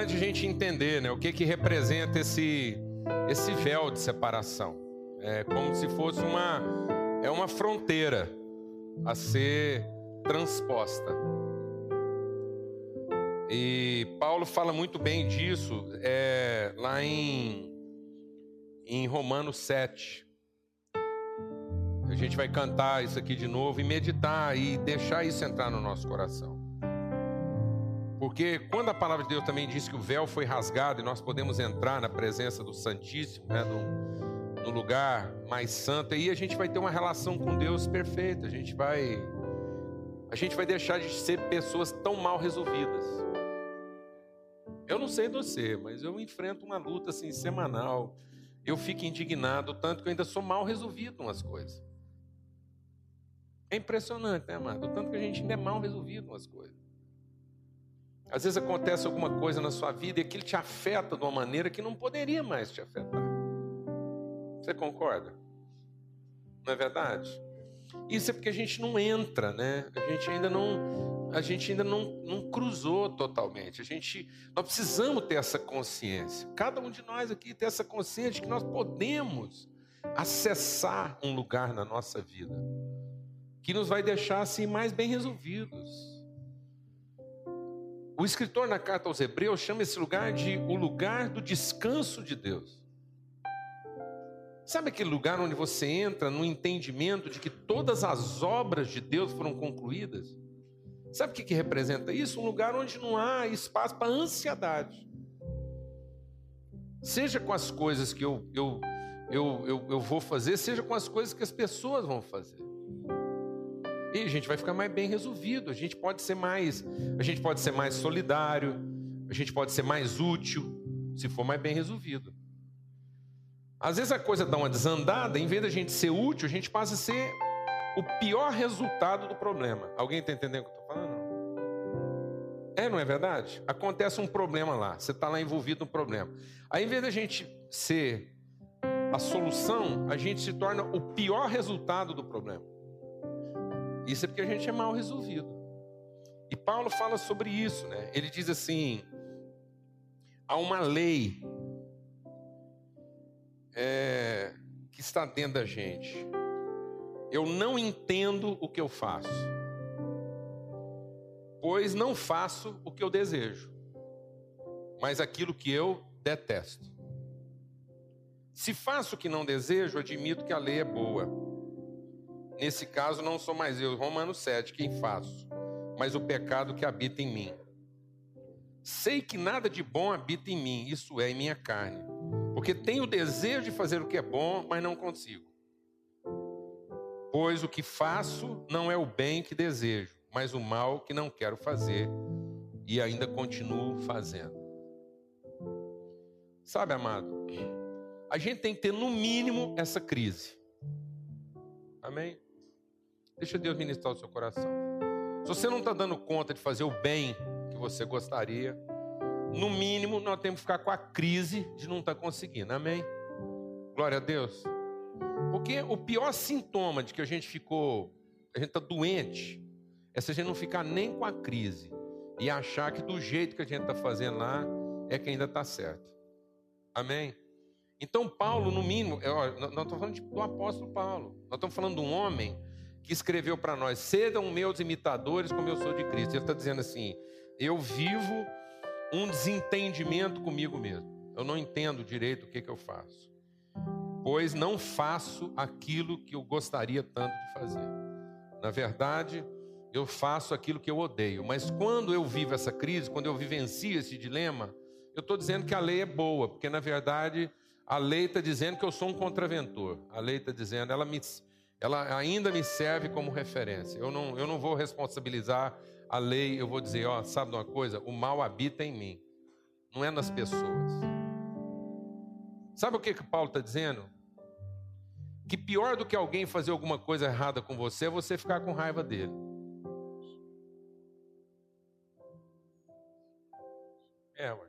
importante a gente entender, né, o que que representa esse esse véu de separação. É como se fosse uma é uma fronteira a ser transposta. E Paulo fala muito bem disso é, lá em, em Romanos 7. A gente vai cantar isso aqui de novo e meditar e deixar isso entrar no nosso coração. Porque quando a palavra de Deus também diz que o véu foi rasgado e nós podemos entrar na presença do Santíssimo, né, no, no lugar mais santo, aí a gente vai ter uma relação com Deus perfeita. A gente vai a gente vai deixar de ser pessoas tão mal resolvidas. Eu não sei você, mas eu enfrento uma luta assim semanal. Eu fico indignado tanto que eu ainda sou mal resolvido umas coisas. É impressionante, né, amado? O tanto que a gente ainda é mal resolvido umas coisas. Às vezes acontece alguma coisa na sua vida e aquilo te afeta de uma maneira que não poderia mais te afetar. Você concorda? Não é verdade? Isso é porque a gente não entra, né? A gente ainda não, a gente ainda não, não cruzou totalmente. A gente, nós precisamos ter essa consciência. Cada um de nós aqui tem essa consciência de que nós podemos acessar um lugar na nossa vida que nos vai deixar assim mais bem resolvidos o escritor na carta aos Hebreus chama esse lugar de o lugar do descanso de Deus. Sabe aquele lugar onde você entra no entendimento de que todas as obras de Deus foram concluídas? Sabe o que, que representa isso? Um lugar onde não há espaço para ansiedade. Seja com as coisas que eu, eu, eu, eu, eu vou fazer, seja com as coisas que as pessoas vão fazer. E a gente vai ficar mais bem resolvido. A gente pode ser mais, a gente pode ser mais solidário, a gente pode ser mais útil, se for mais bem resolvido. Às vezes a coisa dá uma desandada, em vez da gente ser útil, a gente passa a ser o pior resultado do problema. Alguém está entendendo o que eu estou falando? É, não é verdade? Acontece um problema lá, você está lá envolvido no problema. Aí, em vez da gente ser a solução, a gente se torna o pior resultado do problema. Isso é porque a gente é mal resolvido. E Paulo fala sobre isso, né? Ele diz assim: há uma lei é, que está dentro da gente. Eu não entendo o que eu faço, pois não faço o que eu desejo, mas aquilo que eu detesto. Se faço o que não desejo, admito que a lei é boa. Nesse caso, não sou mais eu, Romanos 7, quem faço, mas o pecado que habita em mim. Sei que nada de bom habita em mim, isso é, em minha carne, porque tenho o desejo de fazer o que é bom, mas não consigo. Pois o que faço não é o bem que desejo, mas o mal que não quero fazer, e ainda continuo fazendo. Sabe, amado, a gente tem que ter no mínimo essa crise. Amém? Deixa Deus ministrar o seu coração. Se você não está dando conta de fazer o bem que você gostaria, no mínimo nós temos que ficar com a crise de não estar tá conseguindo. Amém? Glória a Deus. Porque o pior sintoma de que a gente ficou, a gente está doente, é se a gente não ficar nem com a crise e achar que do jeito que a gente está fazendo lá é que ainda está certo. Amém? Então, Paulo, no mínimo, nós estamos falando do apóstolo Paulo, nós estamos falando de um homem que escreveu para nós: Sejam meus imitadores como eu sou de Cristo. Ele está dizendo assim: Eu vivo um desentendimento comigo mesmo. Eu não entendo direito o que, que eu faço, pois não faço aquilo que eu gostaria tanto de fazer. Na verdade, eu faço aquilo que eu odeio. Mas quando eu vivo essa crise, quando eu vivencio esse dilema, eu estou dizendo que a lei é boa, porque na verdade a lei está dizendo que eu sou um contraventor. A lei está dizendo, ela me, ela ainda me serve como referência. Eu não, eu não vou responsabilizar a lei, eu vou dizer, ó, sabe de uma coisa? O mal habita em mim, não é nas pessoas. Sabe o que, que Paulo está dizendo? Que pior do que alguém fazer alguma coisa errada com você é você ficar com raiva dele. É, ué.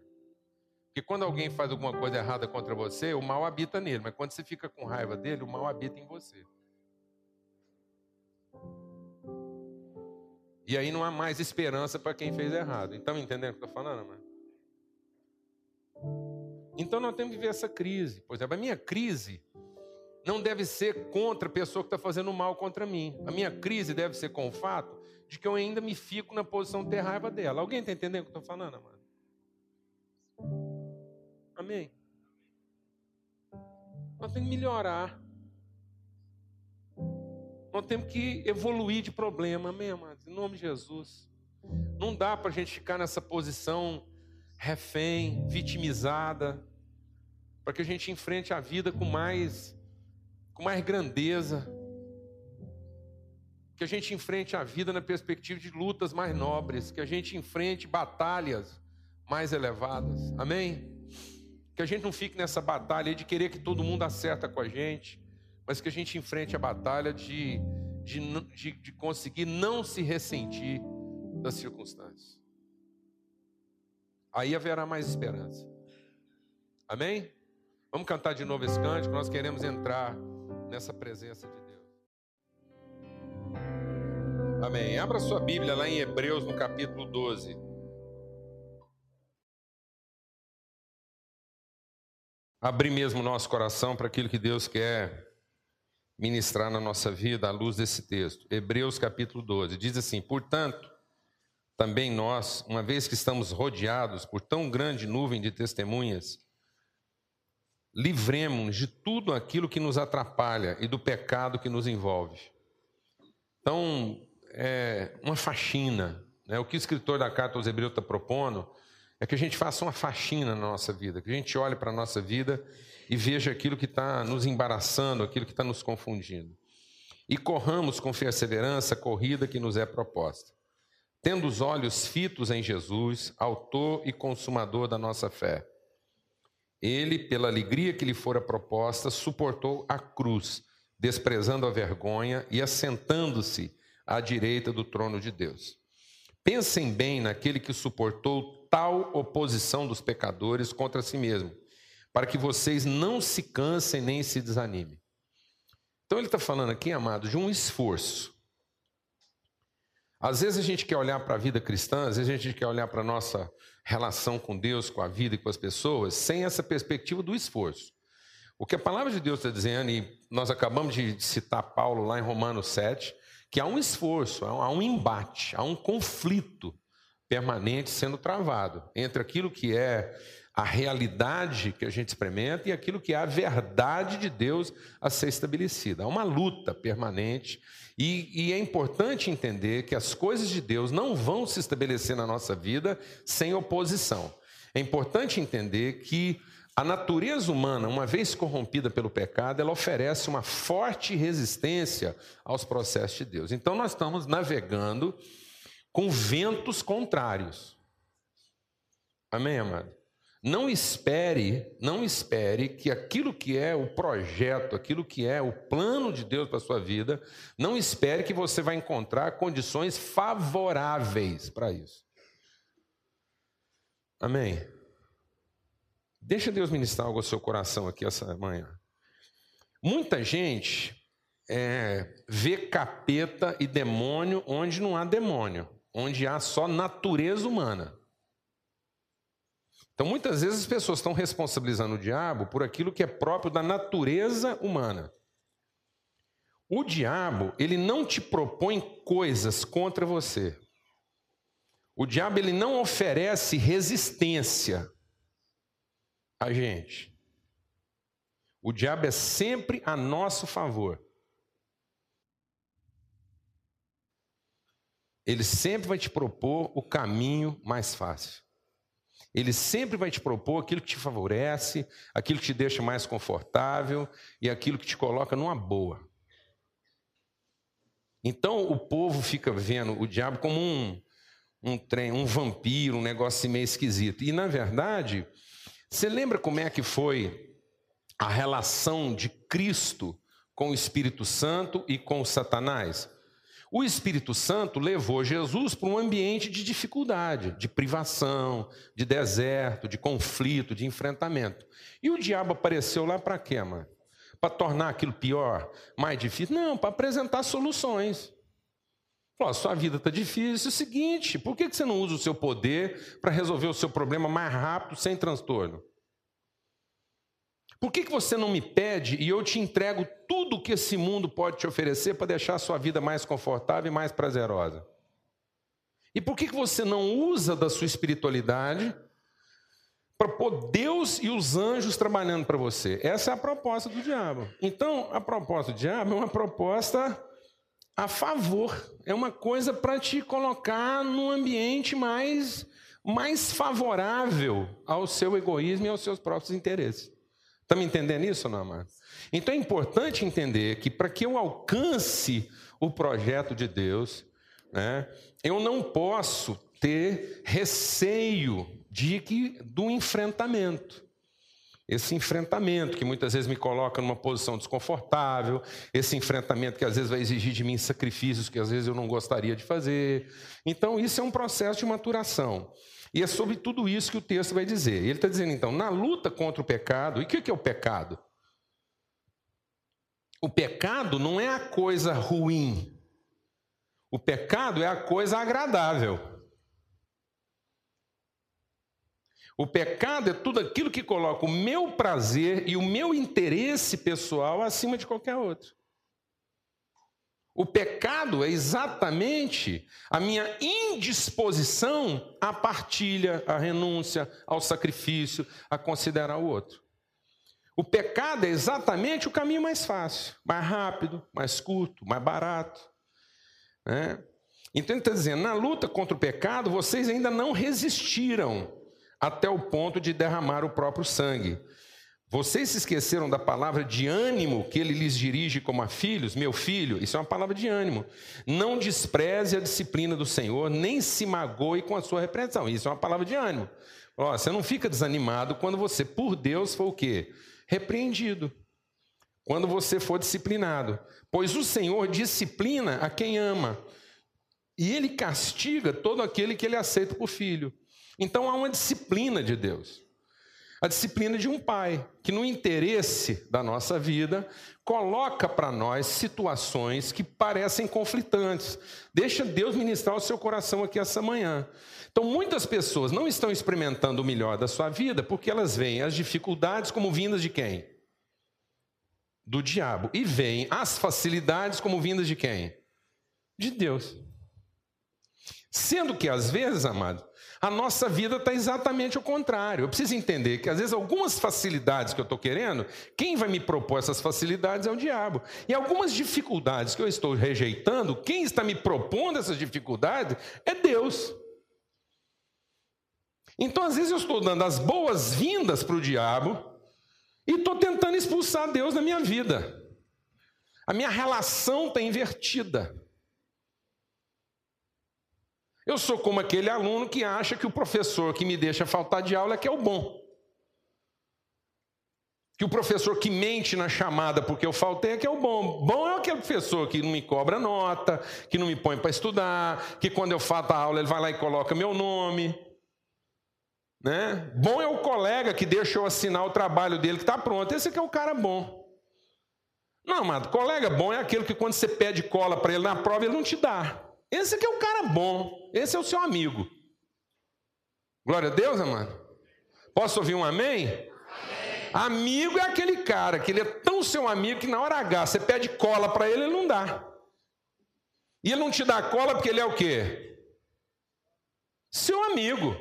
Porque quando alguém faz alguma coisa errada contra você, o mal habita nele. Mas quando você fica com raiva dele, o mal habita em você. E aí não há mais esperança para quem fez errado. Então, entendendo o que eu estou falando, mano? Então nós temos que ver essa crise. Por exemplo, a minha crise não deve ser contra a pessoa que está fazendo mal contra mim. A minha crise deve ser com o fato de que eu ainda me fico na posição de ter raiva dela. Alguém está entendendo o que eu estou falando, mano? Amém? Nós temos que melhorar. Nós temos que evoluir de problema, amém, amados? Em nome de Jesus. Não dá para a gente ficar nessa posição refém, vitimizada, para que a gente enfrente a vida com mais, com mais grandeza, que a gente enfrente a vida na perspectiva de lutas mais nobres, que a gente enfrente batalhas mais elevadas, amém? Que a gente não fique nessa batalha de querer que todo mundo acerta com a gente, mas que a gente enfrente a batalha de, de, de, de conseguir não se ressentir das circunstâncias aí haverá mais esperança. Amém? Vamos cantar de novo esse cântico, nós queremos entrar nessa presença de Deus. Amém. Abra sua Bíblia lá em Hebreus, no capítulo 12. Abrir mesmo nosso coração para aquilo que Deus quer ministrar na nossa vida à luz desse texto. Hebreus capítulo 12. Diz assim: Portanto, também nós, uma vez que estamos rodeados por tão grande nuvem de testemunhas, livremos-nos de tudo aquilo que nos atrapalha e do pecado que nos envolve. Então, é uma faxina. Né? O que o escritor da carta aos Hebreus está propondo é que a gente faça uma faxina na nossa vida, que a gente olhe para a nossa vida e veja aquilo que está nos embaraçando, aquilo que está nos confundindo. E corramos com perseverança a corrida que nos é proposta tendo os olhos fitos em Jesus, autor e consumador da nossa fé. Ele, pela alegria que lhe fora proposta, suportou a cruz, desprezando a vergonha e assentando-se à direita do trono de Deus. Pensem bem naquele que suportou tal oposição dos pecadores contra si mesmo, para que vocês não se cansem nem se desanimem. Então ele está falando aqui, amado, de um esforço às vezes a gente quer olhar para a vida cristã, às vezes a gente quer olhar para a nossa relação com Deus, com a vida e com as pessoas, sem essa perspectiva do esforço. O que a palavra de Deus está dizendo, e nós acabamos de citar Paulo lá em Romanos 7, que há um esforço, há um embate, há um conflito permanente sendo travado entre aquilo que é a realidade que a gente experimenta e aquilo que é a verdade de Deus a ser estabelecida. Há uma luta permanente e, e, é importante entender que as coisas de Deus não vão se estabelecer na nossa vida sem oposição. É importante entender que a natureza humana, uma vez corrompida pelo pecado, ela oferece uma forte resistência aos processos de Deus. Então nós estamos navegando com ventos contrários. Amém, amado? Não espere, não espere que aquilo que é o projeto, aquilo que é o plano de Deus para a sua vida, não espere que você vai encontrar condições favoráveis para isso. Amém. Deixa Deus ministrar algo ao seu coração aqui essa manhã. Muita gente é, vê capeta e demônio onde não há demônio, onde há só natureza humana. Então, muitas vezes as pessoas estão responsabilizando o diabo por aquilo que é próprio da natureza humana. O diabo, ele não te propõe coisas contra você. O diabo, ele não oferece resistência a gente. O diabo é sempre a nosso favor. Ele sempre vai te propor o caminho mais fácil. Ele sempre vai te propor aquilo que te favorece, aquilo que te deixa mais confortável e aquilo que te coloca numa boa. Então o povo fica vendo o diabo como um, um trem, um vampiro, um negócio meio esquisito. E na verdade, você lembra como é que foi a relação de Cristo com o Espírito Santo e com Satanás? O Espírito Santo levou Jesus para um ambiente de dificuldade, de privação, de deserto, de conflito, de enfrentamento. E o diabo apareceu lá para quê, mano? Para tornar aquilo pior, mais difícil? Não, para apresentar soluções. Falou, sua vida está difícil, é o seguinte, por que você não usa o seu poder para resolver o seu problema mais rápido, sem transtorno? Por que, que você não me pede e eu te entrego tudo que esse mundo pode te oferecer para deixar a sua vida mais confortável e mais prazerosa? E por que, que você não usa da sua espiritualidade para pôr Deus e os anjos trabalhando para você? Essa é a proposta do diabo. Então, a proposta do diabo é uma proposta a favor, é uma coisa para te colocar num ambiente mais, mais favorável ao seu egoísmo e aos seus próprios interesses. Está me entendendo isso, não, amado? Então é importante entender que para que eu alcance o projeto de Deus, né, eu não posso ter receio de que, do enfrentamento. Esse enfrentamento que muitas vezes me coloca numa posição desconfortável, esse enfrentamento que às vezes vai exigir de mim sacrifícios que às vezes eu não gostaria de fazer. Então, isso é um processo de maturação. E é sobre tudo isso que o texto vai dizer. Ele está dizendo, então, na luta contra o pecado, e o que é o pecado? O pecado não é a coisa ruim. O pecado é a coisa agradável. O pecado é tudo aquilo que coloca o meu prazer e o meu interesse pessoal acima de qualquer outro. O pecado é exatamente a minha indisposição à partilha, à renúncia, ao sacrifício, a considerar o outro. O pecado é exatamente o caminho mais fácil, mais rápido, mais curto, mais barato. Né? Então ele está dizendo: na luta contra o pecado, vocês ainda não resistiram até o ponto de derramar o próprio sangue. Vocês se esqueceram da palavra de ânimo que ele lhes dirige como a filhos? Meu filho, isso é uma palavra de ânimo. Não despreze a disciplina do Senhor, nem se magoe com a sua repreensão. Isso é uma palavra de ânimo. Ó, você não fica desanimado quando você, por Deus, for o quê? Repreendido. Quando você for disciplinado. Pois o Senhor disciplina a quem ama. E ele castiga todo aquele que ele aceita por filho. Então há uma disciplina de Deus. A disciplina de um pai, que no interesse da nossa vida, coloca para nós situações que parecem conflitantes. Deixa Deus ministrar o seu coração aqui essa manhã. Então, muitas pessoas não estão experimentando o melhor da sua vida porque elas veem as dificuldades como vindas de quem? Do diabo. E veem as facilidades como vindas de quem? De Deus. Sendo que, às vezes, amado, a nossa vida está exatamente o contrário. Eu preciso entender que, às vezes, algumas facilidades que eu estou querendo, quem vai me propor essas facilidades é o diabo. E algumas dificuldades que eu estou rejeitando, quem está me propondo essas dificuldades é Deus. Então, às vezes, eu estou dando as boas-vindas para o diabo e estou tentando expulsar Deus da minha vida. A minha relação está invertida. Eu sou como aquele aluno que acha que o professor que me deixa faltar de aula é que é o bom. Que o professor que mente na chamada porque eu faltei é que é o bom. Bom é aquele professor que não me cobra nota, que não me põe para estudar, que quando eu falto a aula ele vai lá e coloca meu nome. Né? Bom é o colega que deixa eu assinar o trabalho dele que está pronto. Esse aqui é o cara bom. Não, amado, colega bom é aquele que quando você pede cola para ele na prova, ele não te dá. Esse aqui é o cara bom, esse é o seu amigo. Glória a Deus, amado. Posso ouvir um amém? amém? Amigo é aquele cara que ele é tão seu amigo que na hora H você pede cola para ele, ele não dá. E ele não te dá cola porque ele é o quê? Seu amigo.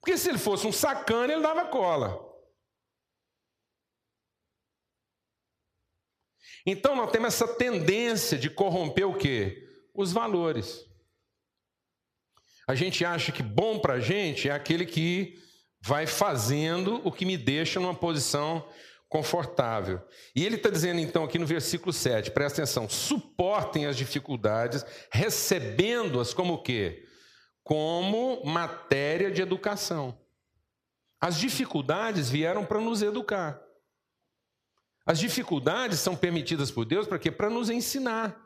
Porque se ele fosse um sacana, ele dava cola. Então nós temos essa tendência de corromper o quê? Os valores. A gente acha que bom para a gente é aquele que vai fazendo o que me deixa numa posição confortável. E ele está dizendo então aqui no versículo 7, presta atenção, suportem as dificuldades, recebendo-as como o quê? Como matéria de educação. As dificuldades vieram para nos educar. As dificuldades são permitidas por Deus para quê? Para nos ensinar.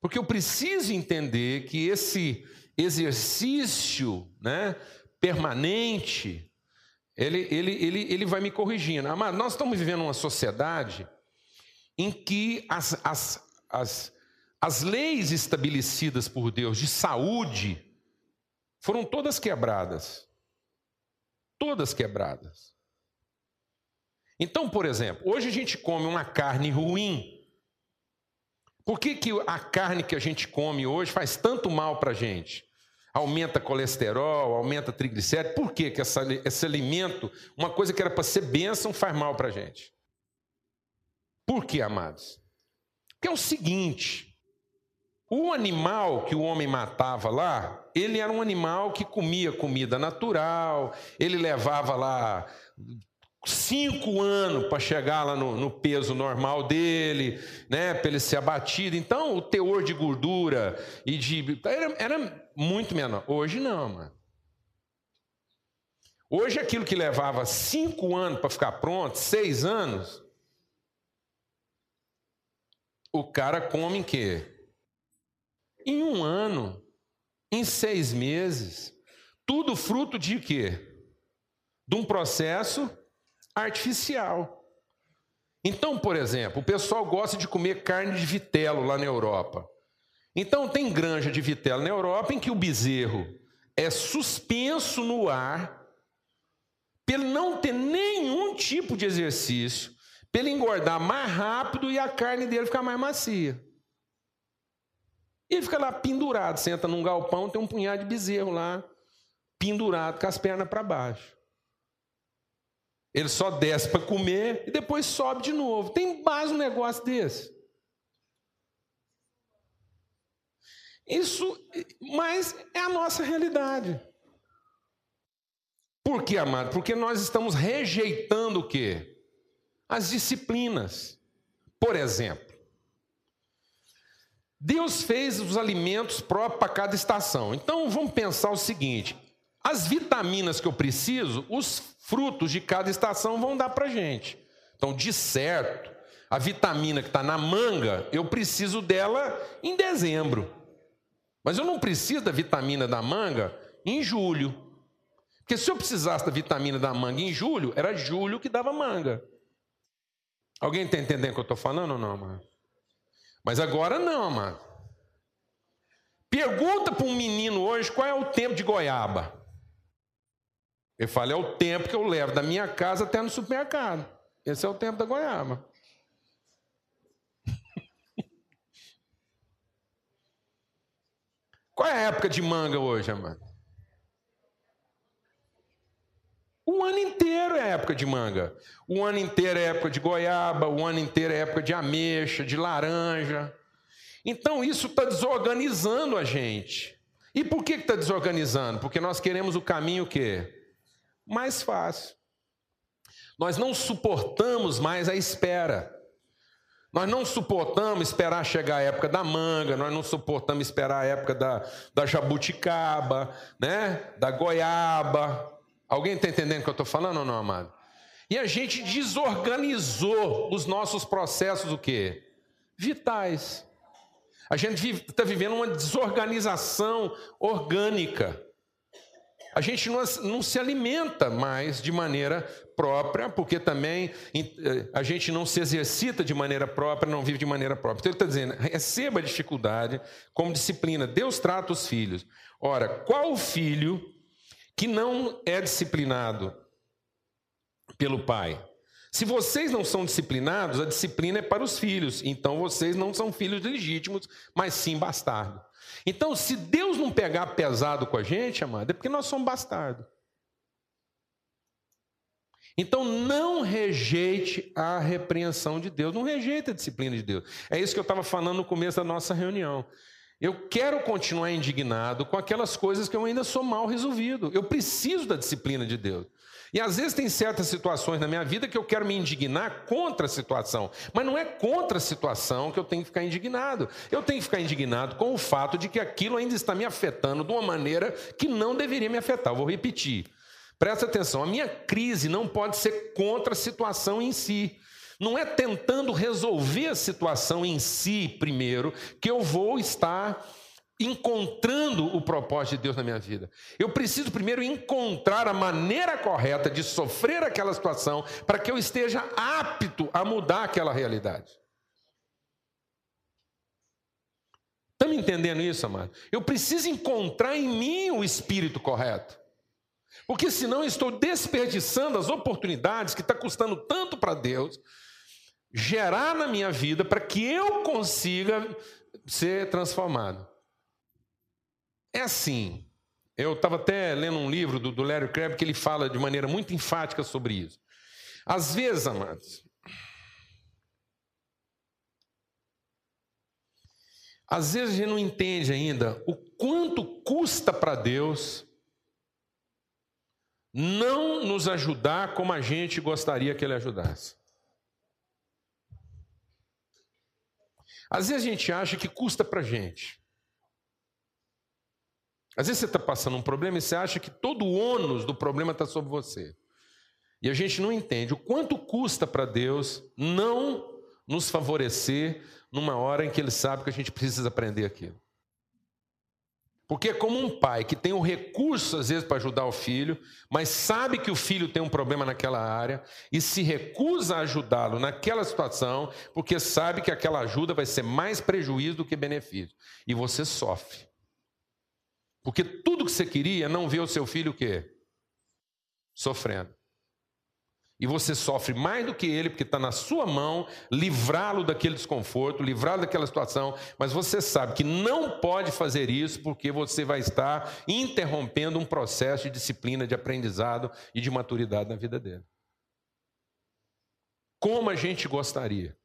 Porque eu preciso entender que esse exercício né, permanente, ele, ele, ele, ele vai me corrigindo. Amado, nós estamos vivendo uma sociedade em que as, as, as, as leis estabelecidas por Deus de saúde foram todas quebradas. Todas quebradas. Então, por exemplo, hoje a gente come uma carne ruim. Por que, que a carne que a gente come hoje faz tanto mal para a gente? Aumenta colesterol, aumenta triglicéridos. Por que, que essa, esse alimento, uma coisa que era para ser bênção, faz mal para a gente? Por que, amados? Porque é o seguinte: o animal que o homem matava lá, ele era um animal que comia comida natural, ele levava lá cinco anos para chegar lá no, no, peso normal dele, né, para ele ser abatido. Então, o teor de gordura e de era, era muito menor. Hoje não, mano. Hoje aquilo que levava cinco anos para ficar pronto, seis anos, o cara come em quê? Em um ano, em seis meses. Tudo fruto de quê? De um processo artificial. Então, por exemplo, o pessoal gosta de comer carne de vitelo lá na Europa. Então, tem granja de vitelo na Europa em que o bezerro é suspenso no ar, pelo não ter nenhum tipo de exercício, pelo engordar mais rápido e a carne dele ficar mais macia. E ele fica lá pendurado, senta num galpão, tem um punhado de bezerro lá, pendurado com as pernas para baixo. Ele só desce para comer e depois sobe de novo. Tem mais um negócio desse. Isso, mas é a nossa realidade. Por que, amado? Porque nós estamos rejeitando o quê? As disciplinas. Por exemplo, Deus fez os alimentos próprios para cada estação. Então vamos pensar o seguinte: as vitaminas que eu preciso, os frutos de cada estação vão dar para gente. Então, de certo, a vitamina que está na manga, eu preciso dela em dezembro. Mas eu não preciso da vitamina da manga em julho. Porque se eu precisasse da vitamina da manga em julho, era julho que dava manga. Alguém está entendendo o que eu estou falando ou não, mano? Mas agora não, mano. Pergunta para um menino hoje qual é o tempo de goiaba. Ele fala, é o tempo que eu levo da minha casa até no supermercado. Esse é o tempo da goiaba. Qual é a época de manga hoje, amado? O ano inteiro é época de manga. O ano inteiro é época de goiaba, o ano inteiro é época de ameixa, de laranja. Então isso está desorganizando a gente. E por que está desorganizando? Porque nós queremos o caminho o quê? Mais fácil. Nós não suportamos mais a espera. Nós não suportamos esperar chegar a época da manga, nós não suportamos esperar a época da, da jabuticaba, né? da goiaba. Alguém está entendendo o que eu estou falando ou não, amado? E a gente desorganizou os nossos processos o quê? Vitais. A gente está vivendo uma desorganização orgânica. A gente não, não se alimenta mais de maneira própria, porque também eh, a gente não se exercita de maneira própria, não vive de maneira própria. Então ele está dizendo: receba a dificuldade como disciplina. Deus trata os filhos. Ora, qual filho que não é disciplinado pelo pai? Se vocês não são disciplinados, a disciplina é para os filhos. Então vocês não são filhos legítimos, mas sim bastardos. Então, se Deus não pegar pesado com a gente, amado, é porque nós somos bastardos. Então, não rejeite a repreensão de Deus, não rejeite a disciplina de Deus. É isso que eu estava falando no começo da nossa reunião. Eu quero continuar indignado com aquelas coisas que eu ainda sou mal resolvido. Eu preciso da disciplina de Deus. E às vezes tem certas situações na minha vida que eu quero me indignar contra a situação, mas não é contra a situação que eu tenho que ficar indignado. Eu tenho que ficar indignado com o fato de que aquilo ainda está me afetando de uma maneira que não deveria me afetar. Eu vou repetir. Presta atenção, a minha crise não pode ser contra a situação em si. Não é tentando resolver a situação em si primeiro que eu vou estar encontrando o propósito de Deus na minha vida. Eu preciso primeiro encontrar a maneira correta de sofrer aquela situação para que eu esteja apto a mudar aquela realidade. me entendendo isso, amado? Eu preciso encontrar em mim o espírito correto. Porque senão eu estou desperdiçando as oportunidades que está custando tanto para Deus gerar na minha vida para que eu consiga ser transformado. É assim. Eu estava até lendo um livro do, do Larry Crabb que ele fala de maneira muito enfática sobre isso. Às vezes, amados, às vezes a gente não entende ainda o quanto custa para Deus não nos ajudar como a gente gostaria que Ele ajudasse. Às vezes a gente acha que custa para a gente. Às vezes você está passando um problema e você acha que todo o ônus do problema está sobre você. E a gente não entende o quanto custa para Deus não nos favorecer numa hora em que Ele sabe que a gente precisa aprender aquilo. Porque é como um pai que tem o recurso, às vezes, para ajudar o filho, mas sabe que o filho tem um problema naquela área e se recusa a ajudá-lo naquela situação, porque sabe que aquela ajuda vai ser mais prejuízo do que benefício. E você sofre. Porque tudo que você queria não ver o seu filho o quê? Sofrendo. E você sofre mais do que ele, porque está na sua mão livrá-lo daquele desconforto, livrá-lo daquela situação, mas você sabe que não pode fazer isso porque você vai estar interrompendo um processo de disciplina, de aprendizado e de maturidade na vida dele. Como a gente gostaria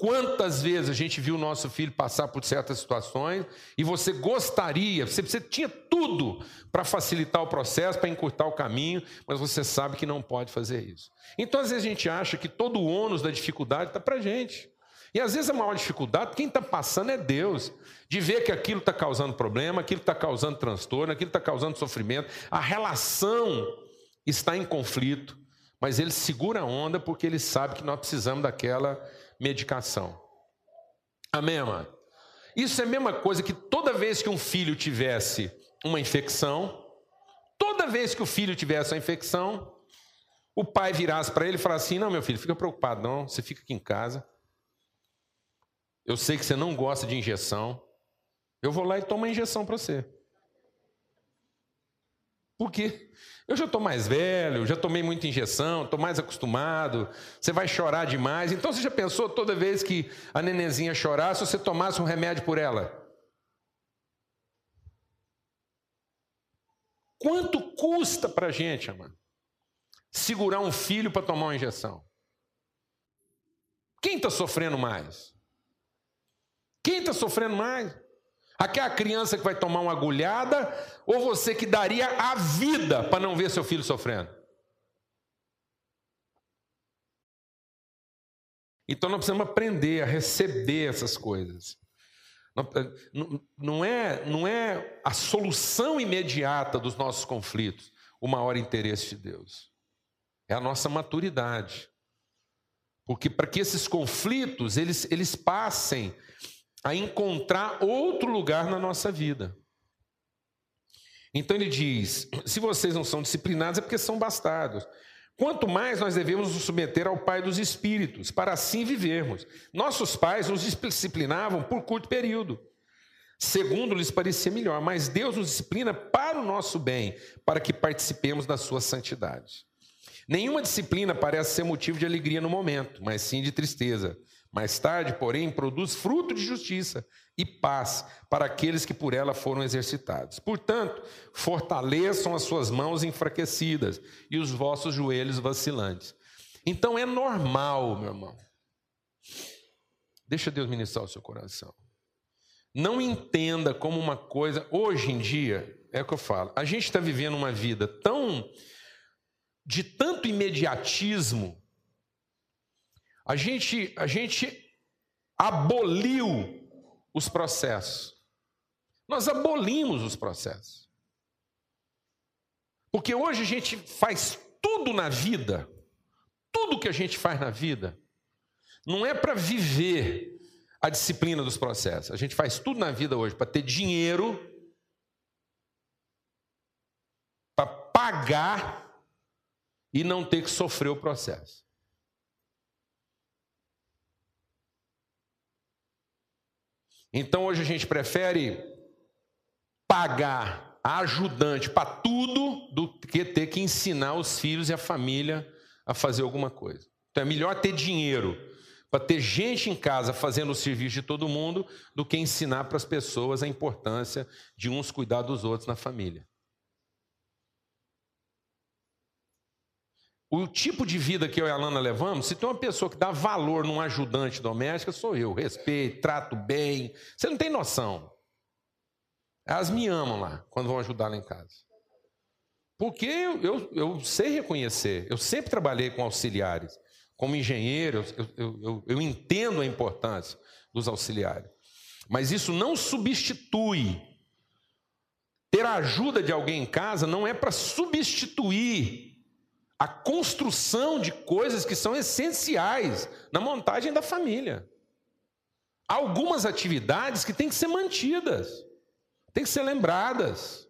Quantas vezes a gente viu o nosso filho passar por certas situações e você gostaria, você, você tinha tudo para facilitar o processo, para encurtar o caminho, mas você sabe que não pode fazer isso. Então, às vezes, a gente acha que todo o ônus da dificuldade está para a gente. E às vezes a maior dificuldade, quem está passando é Deus, de ver que aquilo está causando problema, aquilo está causando transtorno, aquilo está causando sofrimento, a relação está em conflito, mas ele segura a onda porque ele sabe que nós precisamos daquela medicação. Amém, amado? Isso é a mesma coisa que toda vez que um filho tivesse uma infecção, toda vez que o filho tivesse uma infecção, o pai virasse para ele e falasse assim: Não, meu filho, fica preocupado, não, você fica aqui em casa. Eu sei que você não gosta de injeção. Eu vou lá e tomo a injeção para você. Por quê? Eu já estou mais velho, já tomei muita injeção, estou mais acostumado. Você vai chorar demais. Então você já pensou toda vez que a nenenzinha chorasse, você tomasse um remédio por ela? Quanto custa para a gente, amado, segurar um filho para tomar uma injeção? Quem está sofrendo mais? Quem está sofrendo mais? Aquela criança que vai tomar uma agulhada ou você que daria a vida para não ver seu filho sofrendo? Então nós precisamos aprender a receber essas coisas. Não é, não é a solução imediata dos nossos conflitos o maior interesse de Deus. É a nossa maturidade. Porque para que esses conflitos eles, eles passem a encontrar outro lugar na nossa vida. Então ele diz: se vocês não são disciplinados é porque são bastardos. Quanto mais nós devemos nos submeter ao Pai dos Espíritos, para assim vivermos. Nossos pais nos disciplinavam por curto período, segundo lhes parecia melhor, mas Deus nos disciplina para o nosso bem, para que participemos da sua santidade. Nenhuma disciplina parece ser motivo de alegria no momento, mas sim de tristeza. Mais tarde, porém, produz fruto de justiça e paz para aqueles que por ela foram exercitados. Portanto, fortaleçam as suas mãos enfraquecidas e os vossos joelhos vacilantes. Então é normal, meu irmão. Deixa Deus ministrar o seu coração. Não entenda como uma coisa. Hoje em dia, é o que eu falo. A gente está vivendo uma vida tão. de tanto imediatismo a gente, a gente aboliu os processos. Nós abolimos os processos. Porque hoje a gente faz tudo na vida, tudo que a gente faz na vida, não é para viver a disciplina dos processos. A gente faz tudo na vida hoje para ter dinheiro, para pagar e não ter que sofrer o processo. Então hoje a gente prefere pagar ajudante para tudo do que ter que ensinar os filhos e a família a fazer alguma coisa. Então é melhor ter dinheiro para ter gente em casa fazendo o serviço de todo mundo do que ensinar para as pessoas a importância de uns cuidar dos outros na família. O tipo de vida que eu e a Alana levamos, se tem uma pessoa que dá valor num ajudante doméstico, sou eu. Respeito, trato bem. Você não tem noção. Elas me amam lá, quando vão ajudar lá em casa. Porque eu, eu, eu sei reconhecer. Eu sempre trabalhei com auxiliares. Como engenheiro, eu, eu, eu entendo a importância dos auxiliares. Mas isso não substitui. Ter a ajuda de alguém em casa não é para substituir a construção de coisas que são essenciais na montagem da família. Há algumas atividades que têm que ser mantidas, têm que ser lembradas,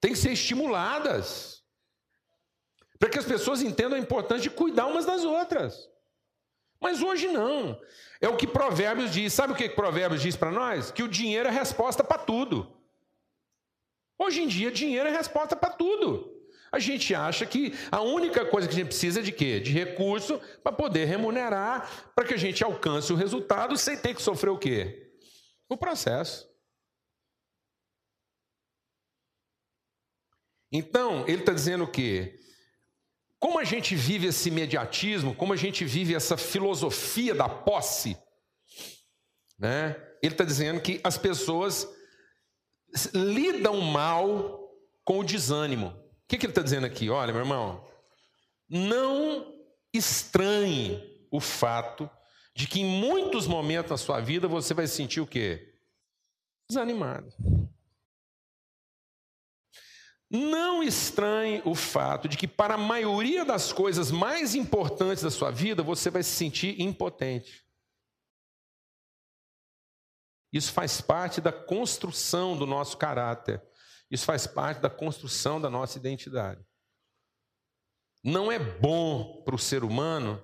têm que ser estimuladas, para que as pessoas entendam a importância de cuidar umas das outras. Mas hoje não. É o que Provérbios diz. Sabe o que Provérbios diz para nós? Que o dinheiro é resposta para tudo. Hoje em dia, dinheiro é resposta para tudo. A gente acha que a única coisa que a gente precisa é de quê? De recurso para poder remunerar, para que a gente alcance o resultado sem ter que sofrer o quê? O processo. Então, ele está dizendo o quê? Como a gente vive esse imediatismo, como a gente vive essa filosofia da posse, né? ele está dizendo que as pessoas lidam mal com o desânimo que, que ele está dizendo aqui? Olha, meu irmão, não estranhe o fato de que em muitos momentos da sua vida você vai sentir o quê? Desanimado. Não estranhe o fato de que, para a maioria das coisas mais importantes da sua vida, você vai se sentir impotente. Isso faz parte da construção do nosso caráter. Isso faz parte da construção da nossa identidade. Não é bom para o ser humano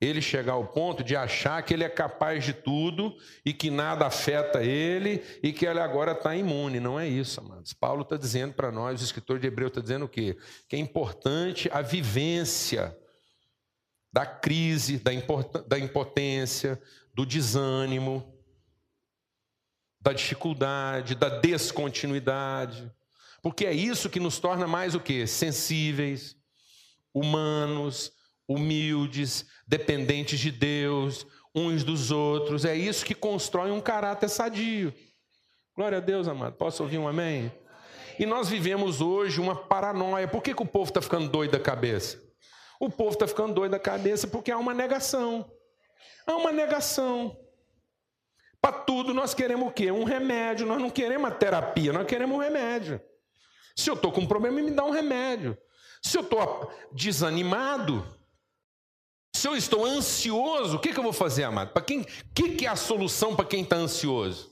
ele chegar ao ponto de achar que ele é capaz de tudo e que nada afeta ele e que ele agora está imune. Não é isso, amados. Paulo está dizendo para nós, o escritor de Hebreu está dizendo o quê? Que é importante a vivência da crise, da impotência, do desânimo, da dificuldade, da descontinuidade. Porque é isso que nos torna mais o que? Sensíveis, humanos, humildes, dependentes de Deus, uns dos outros. É isso que constrói um caráter sadio. Glória a Deus, amado. Posso ouvir um amém? E nós vivemos hoje uma paranoia. Por que, que o povo está ficando doido da cabeça? O povo está ficando doido da cabeça porque há uma negação. Há uma negação. Para tudo nós queremos o quê? Um remédio. Nós não queremos a terapia, nós queremos um remédio. Se eu estou com um problema, me dá um remédio. Se eu estou desanimado, se eu estou ansioso, o que, que eu vou fazer, amado? Para quem? que, que é a solução para quem está ansioso?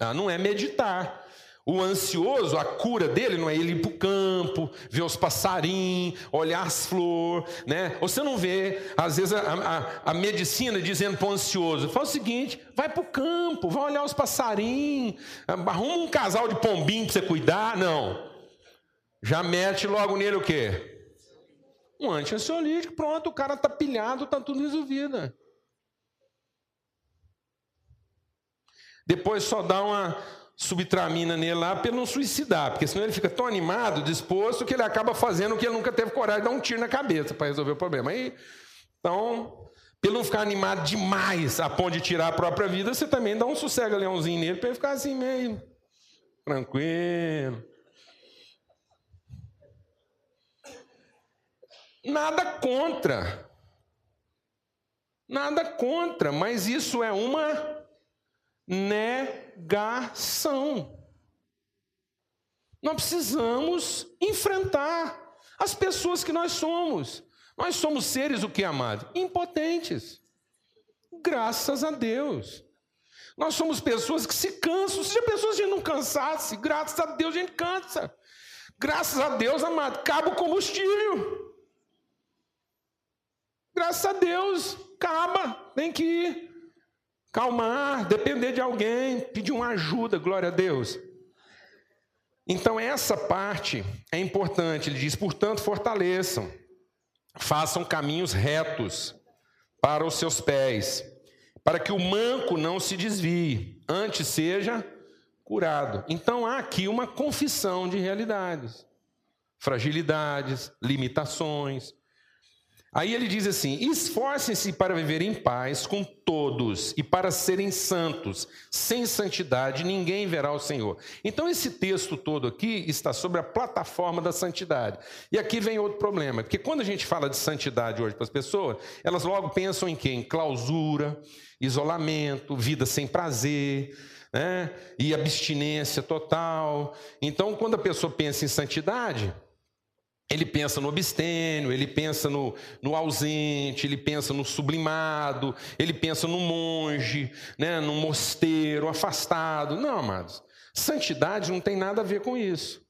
Ah, não é meditar. O ansioso, a cura dele não é ele ir para o campo, ver os passarinhos, olhar as flores, né? Você não vê, às vezes, a, a, a medicina dizendo para o ansioso: faz o seguinte, vai para o campo, vai olhar os passarinhos, arruma um casal de pombinho para você cuidar. Não. Já mete logo nele o quê? Um anti-ansiolítico, pronto, o cara está pilhado, está tudo resolvido. Depois só dá uma subtramina nele lá para ele não suicidar, porque senão ele fica tão animado, disposto, que ele acaba fazendo o que ele nunca teve coragem de dar um tiro na cabeça para resolver o problema. Aí, então, pelo não ficar animado demais a ponto de tirar a própria vida, você também dá um sossega-leãozinho nele para ele ficar assim meio tranquilo. Nada contra. Nada contra, mas isso é uma negação. Nós precisamos enfrentar as pessoas que nós somos. Nós somos seres o que, amado? Impotentes. Graças a Deus. Nós somos pessoas que se cansam. Se a pessoa a não cansasse, graças a Deus a gente cansa. Graças a Deus, amado, acaba o combustível. Graças a Deus, acaba, tem que ir. Calmar, depender de alguém, pedir uma ajuda, glória a Deus. Então, essa parte é importante. Ele diz: portanto, fortaleçam, façam caminhos retos para os seus pés, para que o manco não se desvie, antes seja curado. Então, há aqui uma confissão de realidades, fragilidades, limitações, Aí ele diz assim: esforcem-se para viver em paz com todos e para serem santos. Sem santidade ninguém verá o Senhor. Então, esse texto todo aqui está sobre a plataforma da santidade. E aqui vem outro problema, porque quando a gente fala de santidade hoje para as pessoas, elas logo pensam em quê? Em clausura, isolamento, vida sem prazer. Né? E abstinência total. Então, quando a pessoa pensa em santidade, ele pensa no obstênio, ele pensa no, no, ausente, ele pensa no sublimado, ele pensa no monge, né, no mosteiro, afastado. Não, amados. Santidade não tem nada a ver com isso.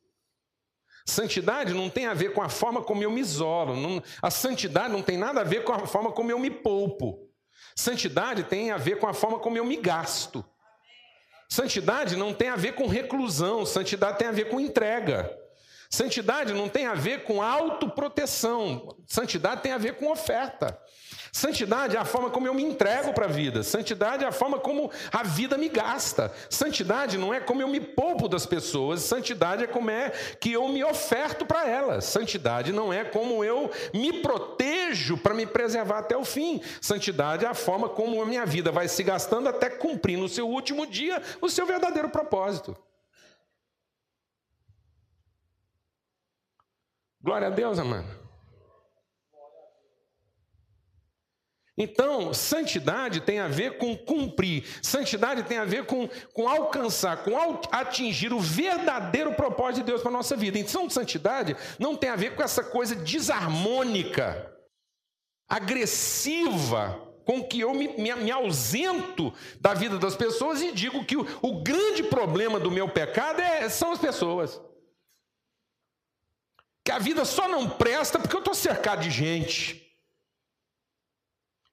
Santidade não tem a ver com a forma como eu me isolo. Não, a santidade não tem nada a ver com a forma como eu me poupo. Santidade tem a ver com a forma como eu me gasto. Santidade não tem a ver com reclusão, santidade tem a ver com entrega. Santidade não tem a ver com autoproteção, santidade tem a ver com oferta. Santidade é a forma como eu me entrego para a vida. Santidade é a forma como a vida me gasta. Santidade não é como eu me poupo das pessoas. Santidade é como é que eu me oferto para elas. Santidade não é como eu me protejo para me preservar até o fim. Santidade é a forma como a minha vida vai se gastando até cumprir no seu último dia o seu verdadeiro propósito. Glória a Deus, amado. Então, santidade tem a ver com cumprir, santidade tem a ver com, com alcançar, com atingir o verdadeiro propósito de Deus para a nossa vida. Então, santidade não tem a ver com essa coisa desarmônica, agressiva, com que eu me, me, me, ausento da vida das pessoas e digo que o, o grande problema do meu pecado é, são as pessoas que a vida só não presta porque eu estou cercado de gente.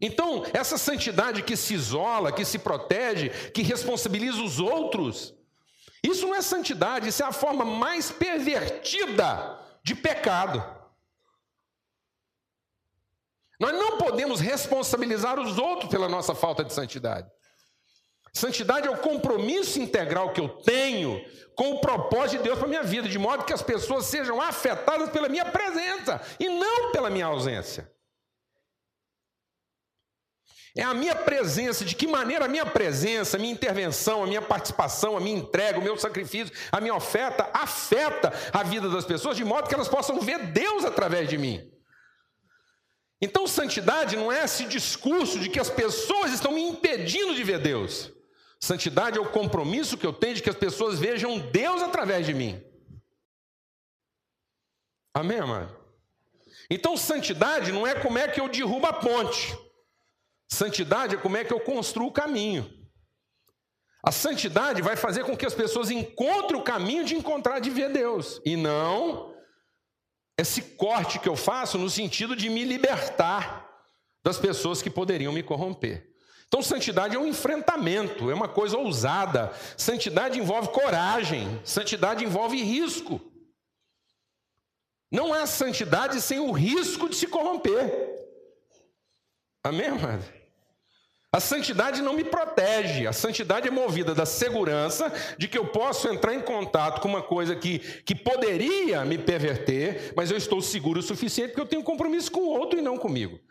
Então, essa santidade que se isola, que se protege, que responsabiliza os outros, isso não é santidade, isso é a forma mais pervertida de pecado. Nós não podemos responsabilizar os outros pela nossa falta de santidade. Santidade é o compromisso integral que eu tenho com o propósito de Deus para a minha vida, de modo que as pessoas sejam afetadas pela minha presença e não pela minha ausência. É a minha presença, de que maneira a minha presença, a minha intervenção, a minha participação, a minha entrega, o meu sacrifício, a minha oferta afeta a vida das pessoas, de modo que elas possam ver Deus através de mim. Então, santidade não é esse discurso de que as pessoas estão me impedindo de ver Deus. Santidade é o compromisso que eu tenho de que as pessoas vejam Deus através de mim. Amém, amado? Então, santidade não é como é que eu derrubo a ponte. Santidade é como é que eu construo o caminho. A santidade vai fazer com que as pessoas encontrem o caminho de encontrar, de ver Deus. E não esse corte que eu faço no sentido de me libertar das pessoas que poderiam me corromper. Então, santidade é um enfrentamento, é uma coisa ousada. Santidade envolve coragem, santidade envolve risco. Não há santidade sem o risco de se corromper. Amém, amado? A santidade não me protege, a santidade é movida da segurança de que eu posso entrar em contato com uma coisa que, que poderia me perverter, mas eu estou seguro o suficiente porque eu tenho compromisso com o outro e não comigo.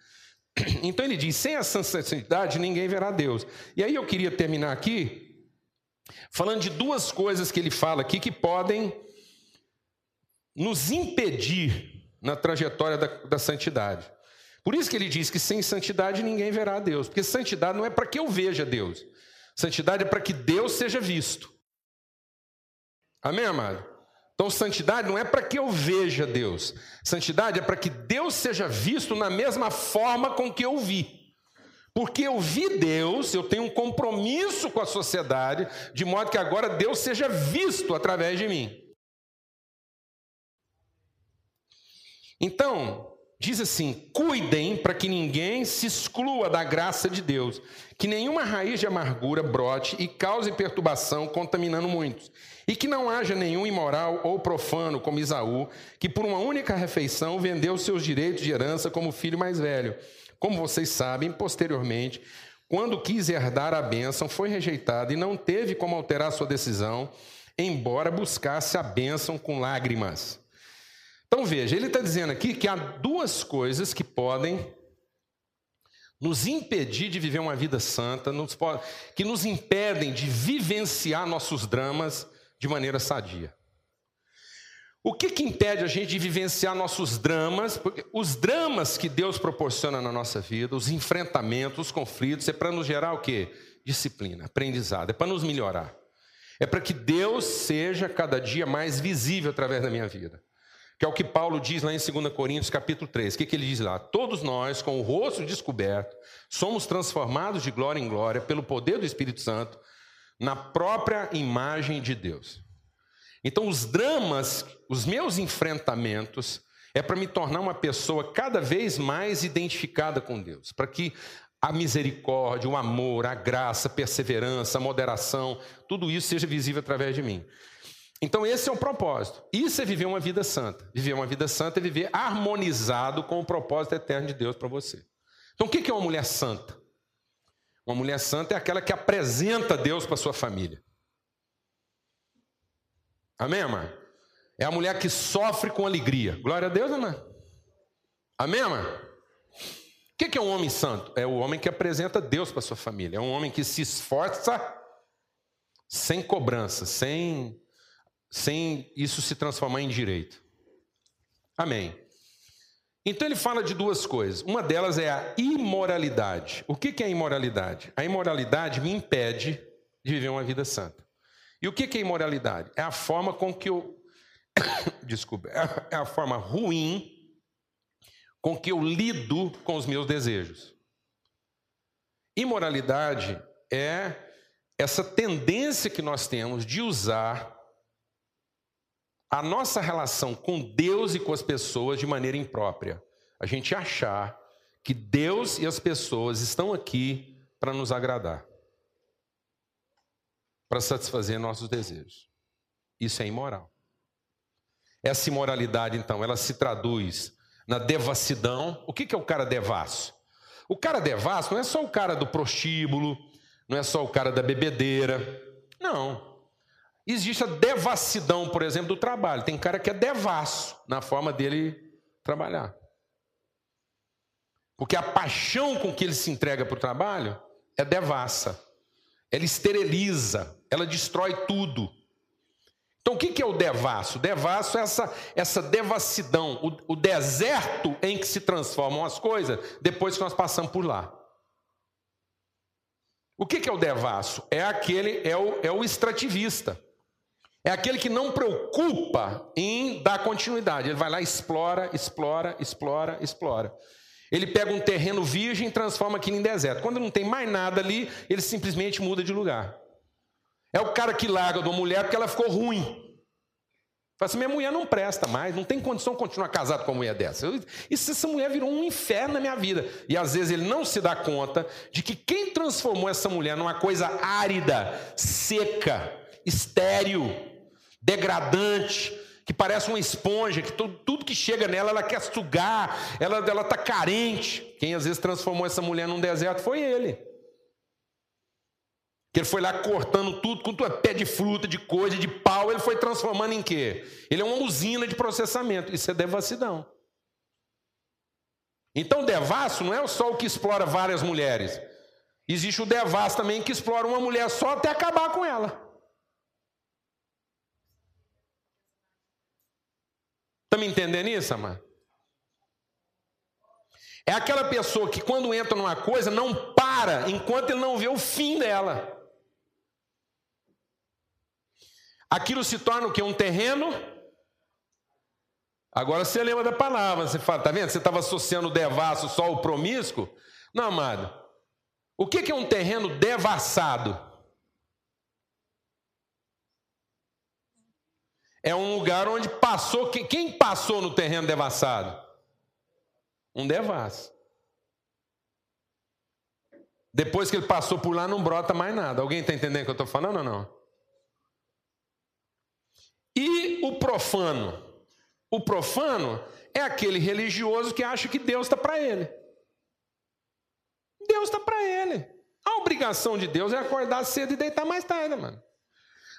Então ele diz: sem a santidade ninguém verá Deus. E aí eu queria terminar aqui falando de duas coisas que ele fala aqui que podem nos impedir na trajetória da, da santidade. Por isso que ele diz que sem santidade ninguém verá Deus, porque santidade não é para que eu veja Deus, santidade é para que Deus seja visto. Amém, amado? Então, santidade não é para que eu veja Deus, santidade é para que Deus seja visto na mesma forma com que eu vi. Porque eu vi Deus, eu tenho um compromisso com a sociedade, de modo que agora Deus seja visto através de mim. Então, Diz assim: cuidem para que ninguém se exclua da graça de Deus, que nenhuma raiz de amargura brote e cause perturbação, contaminando muitos, e que não haja nenhum imoral ou profano, como Isaú, que por uma única refeição vendeu seus direitos de herança como filho mais velho. Como vocês sabem, posteriormente, quando quis herdar a bênção, foi rejeitado e não teve como alterar sua decisão, embora buscasse a bênção com lágrimas. Então veja, ele está dizendo aqui que há duas coisas que podem nos impedir de viver uma vida santa, que nos impedem de vivenciar nossos dramas de maneira sadia. O que, que impede a gente de vivenciar nossos dramas? Porque os dramas que Deus proporciona na nossa vida, os enfrentamentos, os conflitos, é para nos gerar o quê? Disciplina, aprendizado, é para nos melhorar. É para que Deus seja cada dia mais visível através da minha vida que é o que Paulo diz lá em 2 Coríntios capítulo 3. O que, que ele diz lá? Todos nós, com o rosto descoberto, somos transformados de glória em glória pelo poder do Espírito Santo na própria imagem de Deus. Então, os dramas, os meus enfrentamentos, é para me tornar uma pessoa cada vez mais identificada com Deus, para que a misericórdia, o amor, a graça, a perseverança, a moderação, tudo isso seja visível através de mim. Então, esse é o propósito. Isso é viver uma vida santa. Viver uma vida santa é viver harmonizado com o propósito eterno de Deus para você. Então, o que é uma mulher santa? Uma mulher santa é aquela que apresenta Deus para sua família. Amém, amor? É a mulher que sofre com alegria. Glória a Deus, amor. Amém, amor? O que é um homem santo? É o homem que apresenta Deus para sua família. É um homem que se esforça sem cobrança, sem sem isso se transformar em direito. Amém. Então ele fala de duas coisas. Uma delas é a imoralidade. O que é a imoralidade? A imoralidade me impede de viver uma vida santa. E o que é imoralidade? É a forma com que eu. Desculpa. É a forma ruim com que eu lido com os meus desejos. Imoralidade é essa tendência que nós temos de usar a nossa relação com Deus e com as pessoas de maneira imprópria. A gente achar que Deus e as pessoas estão aqui para nos agradar, para satisfazer nossos desejos. Isso é imoral. Essa imoralidade, então, ela se traduz na devassidão. O que é o cara devasso? O cara devasso não é só o cara do prostíbulo, não é só o cara da bebedeira. Não. Existe a devassidão, por exemplo, do trabalho. Tem cara que é devasso na forma dele trabalhar. Porque a paixão com que ele se entrega para o trabalho é devassa. Ela esteriliza, ela destrói tudo. Então, o que é o devasso? O devasso é essa, essa devassidão, o, o deserto em que se transformam as coisas depois que nós passamos por lá. O que é o devasso? É aquele, é o, é o extrativista. É aquele que não preocupa em dar continuidade. Ele vai lá, explora, explora, explora, explora. Ele pega um terreno virgem e transforma aquilo em deserto. Quando não tem mais nada ali, ele simplesmente muda de lugar. É o cara que larga de uma mulher porque ela ficou ruim. Fala assim: minha mulher não presta mais, não tem condição de continuar casado com uma mulher dessa. Isso, essa mulher virou um inferno na minha vida. E às vezes ele não se dá conta de que quem transformou essa mulher numa coisa árida, seca, estéril, degradante, que parece uma esponja, que tudo, tudo que chega nela ela quer sugar, ela está carente. Quem às vezes transformou essa mulher num deserto foi ele. Que ele foi lá cortando tudo, com tua pé de fruta, de coisa, de pau, ele foi transformando em quê? Ele é uma usina de processamento. Isso é devassidão. Então, devasso não é só o que explora várias mulheres. Existe o devasso também que explora uma mulher só até acabar com ela. Está me entendendo isso, amado? É aquela pessoa que quando entra numa coisa não para enquanto ele não vê o fim dela. Aquilo se torna o que? Um terreno? Agora você lembra da palavra, você fala, tá vendo? Você estava associando o devasso só ao promíscuo? Não, amado. O que é um terreno devassado? É um lugar onde passou. Quem passou no terreno devassado? Um devassa. Depois que ele passou por lá, não brota mais nada. Alguém está entendendo o que eu estou falando ou não? E o profano? O profano é aquele religioso que acha que Deus está para ele. Deus está para ele. A obrigação de Deus é acordar cedo e deitar mais tarde, mano.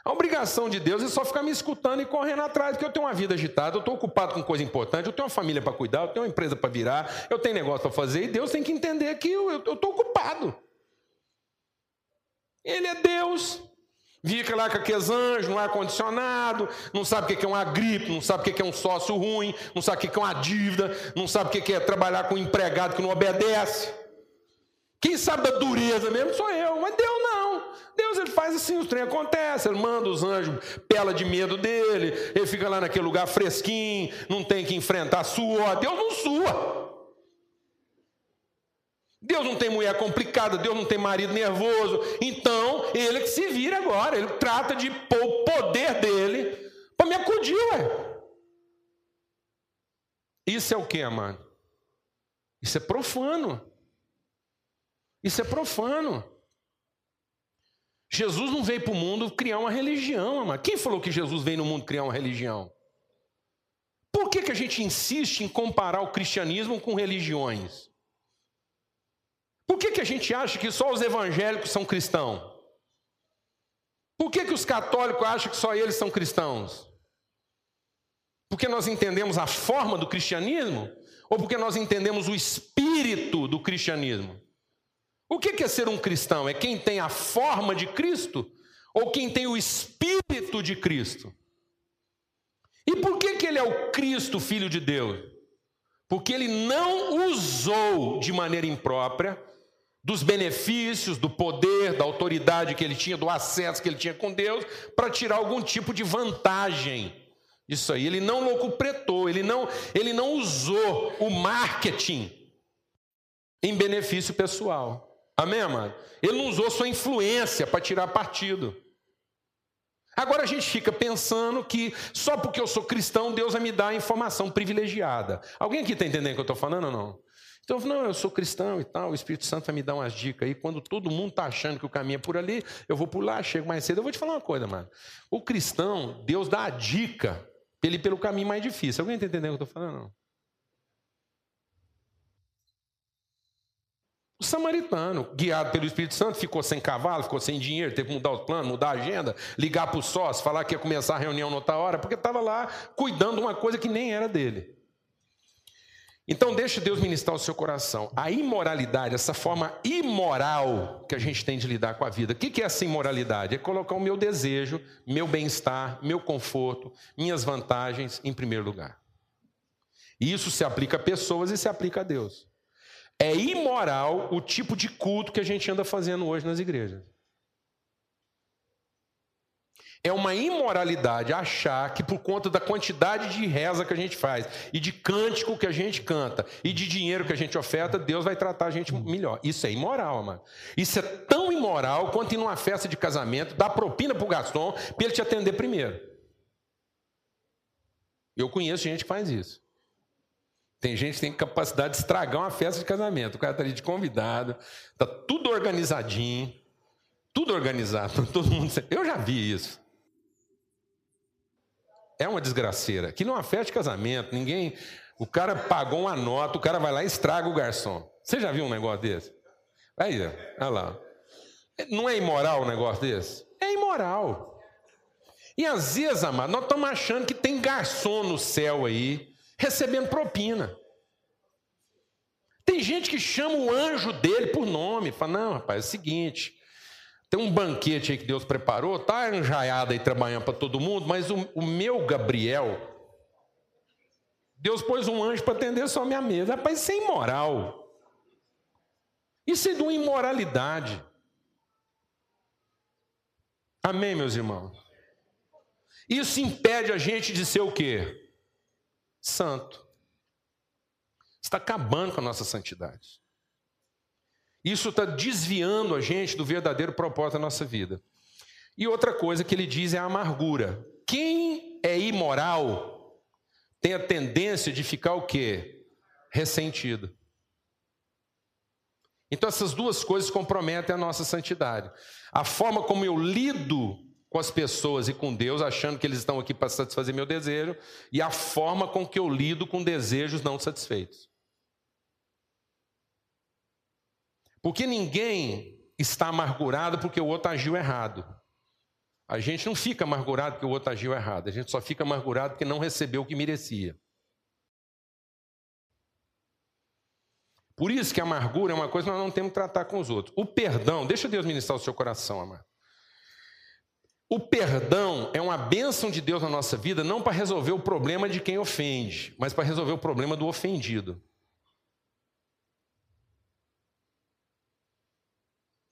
A obrigação de Deus é só ficar me escutando e correndo atrás, porque eu tenho uma vida agitada, eu estou ocupado com coisa importante, eu tenho uma família para cuidar, eu tenho uma empresa para virar, eu tenho negócio para fazer, e Deus tem que entender que eu estou ocupado. Ele é Deus. Fica lá com aqueles anjos no ar-condicionado, não sabe o que é uma gripe, não sabe o que é um sócio ruim, não sabe o que é uma dívida, não sabe o que é trabalhar com um empregado que não obedece. Quem sabe da dureza mesmo sou eu, mas Deus não. Deus ele faz assim, os trem acontece, ele manda os anjos, pela de medo dele, ele fica lá naquele lugar fresquinho, não tem que enfrentar sua. Deus não sua. Deus não tem mulher complicada, Deus não tem marido nervoso. Então, ele que se vira agora, ele trata de pôr o poder dele para me acudir, ué. Isso é o que, amado? Isso é profano. Isso é profano. Jesus não veio para o mundo criar uma religião, amado. Quem falou que Jesus veio no mundo criar uma religião? Por que, que a gente insiste em comparar o cristianismo com religiões? Por que, que a gente acha que só os evangélicos são cristãos? Por que, que os católicos acham que só eles são cristãos? Porque nós entendemos a forma do cristianismo? Ou porque nós entendemos o espírito do cristianismo? O que é ser um cristão? É quem tem a forma de Cristo? Ou quem tem o espírito de Cristo? E por que, que ele é o Cristo, filho de Deus? Porque ele não usou de maneira imprópria dos benefícios, do poder, da autoridade que ele tinha, do acesso que ele tinha com Deus, para tirar algum tipo de vantagem. Isso aí, ele não locupretou, ele não, ele não usou o marketing em benefício pessoal. Amém, amado? Ele não usou sua influência para tirar partido. Agora a gente fica pensando que só porque eu sou cristão, Deus vai me dar informação privilegiada. Alguém aqui está entendendo o que eu estou falando ou não? Então, não, eu sou cristão e tal, o Espírito Santo vai me dar umas dicas aí. Quando todo mundo está achando que o caminho é por ali, eu vou lá, chego mais cedo. Eu vou te falar uma coisa, mano. O cristão, Deus dá a dica ele pelo caminho mais difícil. Alguém está entendendo o que eu estou falando? Não. Samaritano, guiado pelo Espírito Santo, ficou sem cavalo, ficou sem dinheiro, teve que mudar os planos, mudar a agenda, ligar para o sócio, falar que ia começar a reunião noutra hora, porque estava lá cuidando de uma coisa que nem era dele. Então, deixe Deus ministrar o seu coração. A imoralidade, essa forma imoral que a gente tem de lidar com a vida. O que é essa imoralidade? É colocar o meu desejo, meu bem-estar, meu conforto, minhas vantagens em primeiro lugar. E isso se aplica a pessoas e se aplica a Deus. É imoral o tipo de culto que a gente anda fazendo hoje nas igrejas. É uma imoralidade achar que por conta da quantidade de reza que a gente faz, e de cântico que a gente canta, e de dinheiro que a gente oferta, Deus vai tratar a gente melhor. Isso é imoral, mano. Isso é tão imoral quanto ir numa festa de casamento, dar propina pro garçom para ele te atender primeiro. Eu conheço gente que faz isso. Tem gente que tem capacidade de estragar uma festa de casamento. O cara está ali de convidado, está tudo organizadinho, tudo organizado, todo mundo. Eu já vi isso. É uma desgraceira. Que não festa de casamento, ninguém. O cara pagou uma nota, o cara vai lá e estraga o garçom. Você já viu um negócio desse? Aí, olha lá. Não é imoral um negócio desse? É imoral. E às vezes, amado, nós estamos achando que tem garçom no céu aí, recebendo propina. Tem gente que chama o anjo dele por nome, fala: não, rapaz, é o seguinte, tem um banquete aí que Deus preparou, tá enjaiado aí trabalhando para todo mundo, mas o, o, meu Gabriel, Deus pôs um anjo para atender só minha mesa. Rapaz, isso é imoral. Isso é de uma imoralidade. Amém, meus irmãos? Isso impede a gente de ser o quê? Santo. Está acabando com a nossa santidade. Isso está desviando a gente do verdadeiro propósito da nossa vida. E outra coisa que ele diz é a amargura. Quem é imoral tem a tendência de ficar o quê? ressentido. Então, essas duas coisas comprometem a nossa santidade. A forma como eu lido com as pessoas e com Deus, achando que eles estão aqui para satisfazer meu desejo, e a forma com que eu lido com desejos não satisfeitos. Porque ninguém está amargurado porque o outro agiu errado. A gente não fica amargurado porque o outro agiu errado, a gente só fica amargurado porque não recebeu o que merecia. Por isso que a amargura é uma coisa que nós não temos que tratar com os outros. O perdão, deixa Deus ministrar o seu coração, amado. O perdão é uma bênção de Deus na nossa vida, não para resolver o problema de quem ofende, mas para resolver o problema do ofendido.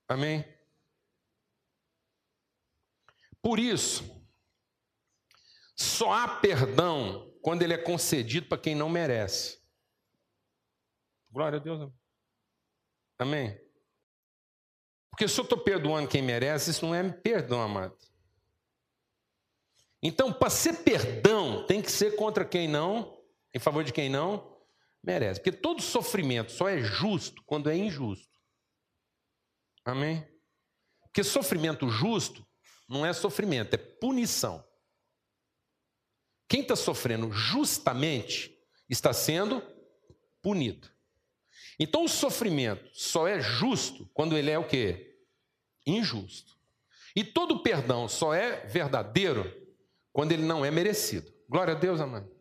Amém? Por isso, só há perdão quando ele é concedido para quem não merece. Glória a Deus. Amém? Porque se eu estou perdoando quem merece, isso não é perdão, amado. Então, para ser perdão, tem que ser contra quem não, em favor de quem não merece. Porque todo sofrimento só é justo quando é injusto. Amém? Porque sofrimento justo não é sofrimento, é punição. Quem está sofrendo justamente está sendo punido. Então o sofrimento só é justo quando ele é o quê? Injusto. E todo perdão só é verdadeiro quando ele não é merecido. Glória a Deus, amado.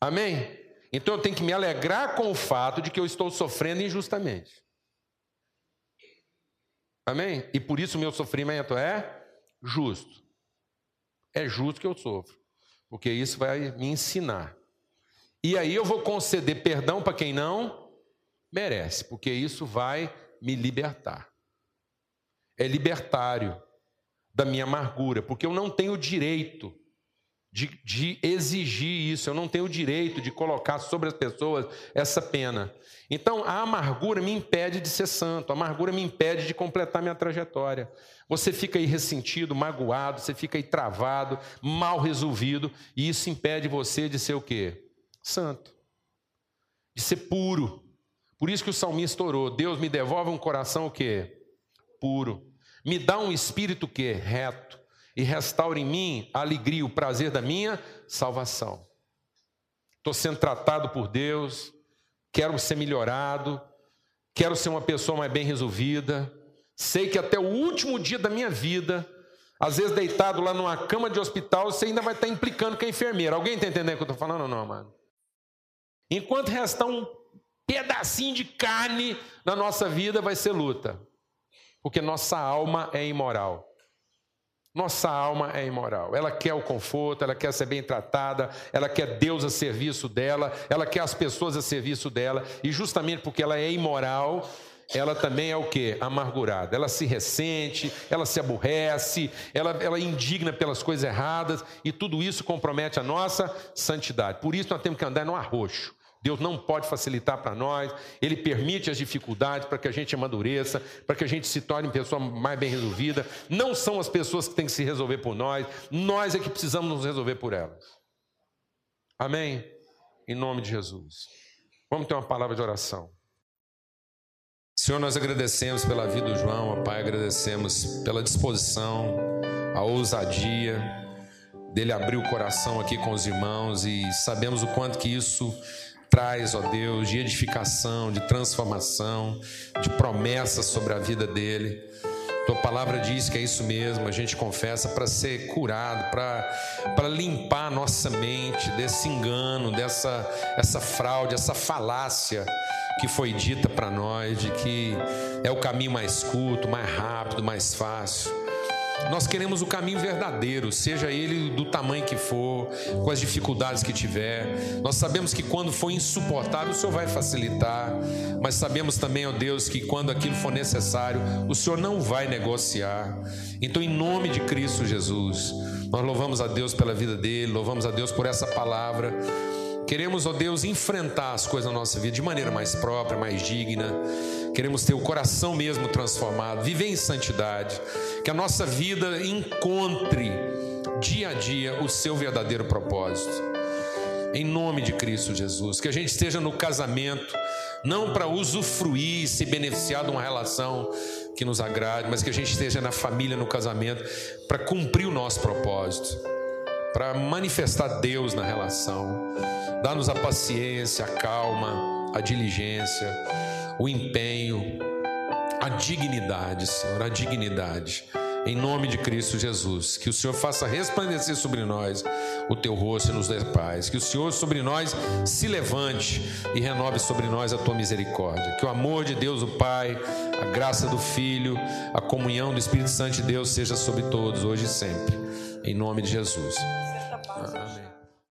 Amém? Então eu tenho que me alegrar com o fato de que eu estou sofrendo injustamente. Amém? E por isso o meu sofrimento é justo. É justo que eu sofro, porque isso vai me ensinar. E aí eu vou conceder perdão para quem não merece, porque isso vai me libertar. É libertário da minha amargura, porque eu não tenho direito de, de, exigir isso, eu não tenho direito de colocar sobre as pessoas essa pena. Então, a amargura me impede de ser santo, a amargura me impede de completar minha trajetória. Você fica aí ressentido, magoado, você fica aí travado, mal resolvido, e isso impede você de ser o quê? Santo, de ser puro. Por isso que o salmista orou: Deus me devolve um coração o quê? Puro. Me dá um espírito que reto e restaura em mim a alegria, o prazer da minha salvação. Estou sendo tratado por Deus, quero ser melhorado, quero ser uma pessoa mais bem resolvida. Sei que até o último dia da minha vida, às vezes deitado lá numa cama de hospital, você ainda vai estar implicando com a enfermeira. Alguém está entendendo o que eu estou falando ou não, mano? Enquanto restar um pedacinho de carne na nossa vida vai ser luta. Porque nossa alma é imoral. Nossa alma é imoral. Ela quer o conforto, ela quer ser bem tratada, ela quer Deus a serviço dela, ela quer as pessoas a serviço dela, e justamente porque ela é imoral, ela também é o que? Amargurada. Ela se ressente, ela se aborrece, ela, ela indigna pelas coisas erradas, e tudo isso compromete a nossa santidade. Por isso nós temos que andar no arroxo. Deus não pode facilitar para nós, Ele permite as dificuldades para que a gente amadureça, para que a gente se torne pessoa mais bem resolvida. Não são as pessoas que têm que se resolver por nós, nós é que precisamos nos resolver por elas. Amém? Em nome de Jesus. Vamos ter uma palavra de oração. Senhor, nós agradecemos pela vida do João, Pai, agradecemos pela disposição, a ousadia dele abrir o coração aqui com os irmãos e sabemos o quanto que isso traz, ó Deus, de edificação, de transformação, de promessas sobre a vida dele. Tua palavra diz que é isso mesmo, a gente confessa para ser curado, para limpar a nossa mente desse engano, dessa essa fraude, essa falácia que foi dita para nós de que é o caminho mais curto, mais rápido, mais fácil. Nós queremos o caminho verdadeiro, seja ele do tamanho que for, com as dificuldades que tiver. Nós sabemos que quando for insuportável, o Senhor vai facilitar, mas sabemos também, ó Deus, que quando aquilo for necessário, o Senhor não vai negociar. Então, em nome de Cristo Jesus, nós louvamos a Deus pela vida dele, louvamos a Deus por essa palavra. Queremos, ó Deus, enfrentar as coisas na nossa vida de maneira mais própria, mais digna. Queremos ter o coração mesmo transformado, viver em santidade. Que a nossa vida encontre dia a dia o seu verdadeiro propósito. Em nome de Cristo Jesus. Que a gente esteja no casamento, não para usufruir, se beneficiar de uma relação que nos agrade, mas que a gente esteja na família, no casamento, para cumprir o nosso propósito, para manifestar Deus na relação. Dá-nos a paciência, a calma, a diligência, o empenho, a dignidade, Senhor, a dignidade em nome de Cristo Jesus. Que o Senhor faça resplandecer sobre nós o teu rosto e nos dê paz. Que o Senhor sobre nós se levante e renove sobre nós a tua misericórdia. Que o amor de Deus, o Pai, a graça do Filho, a comunhão do Espírito Santo de Deus seja sobre todos, hoje e sempre. Em nome de Jesus.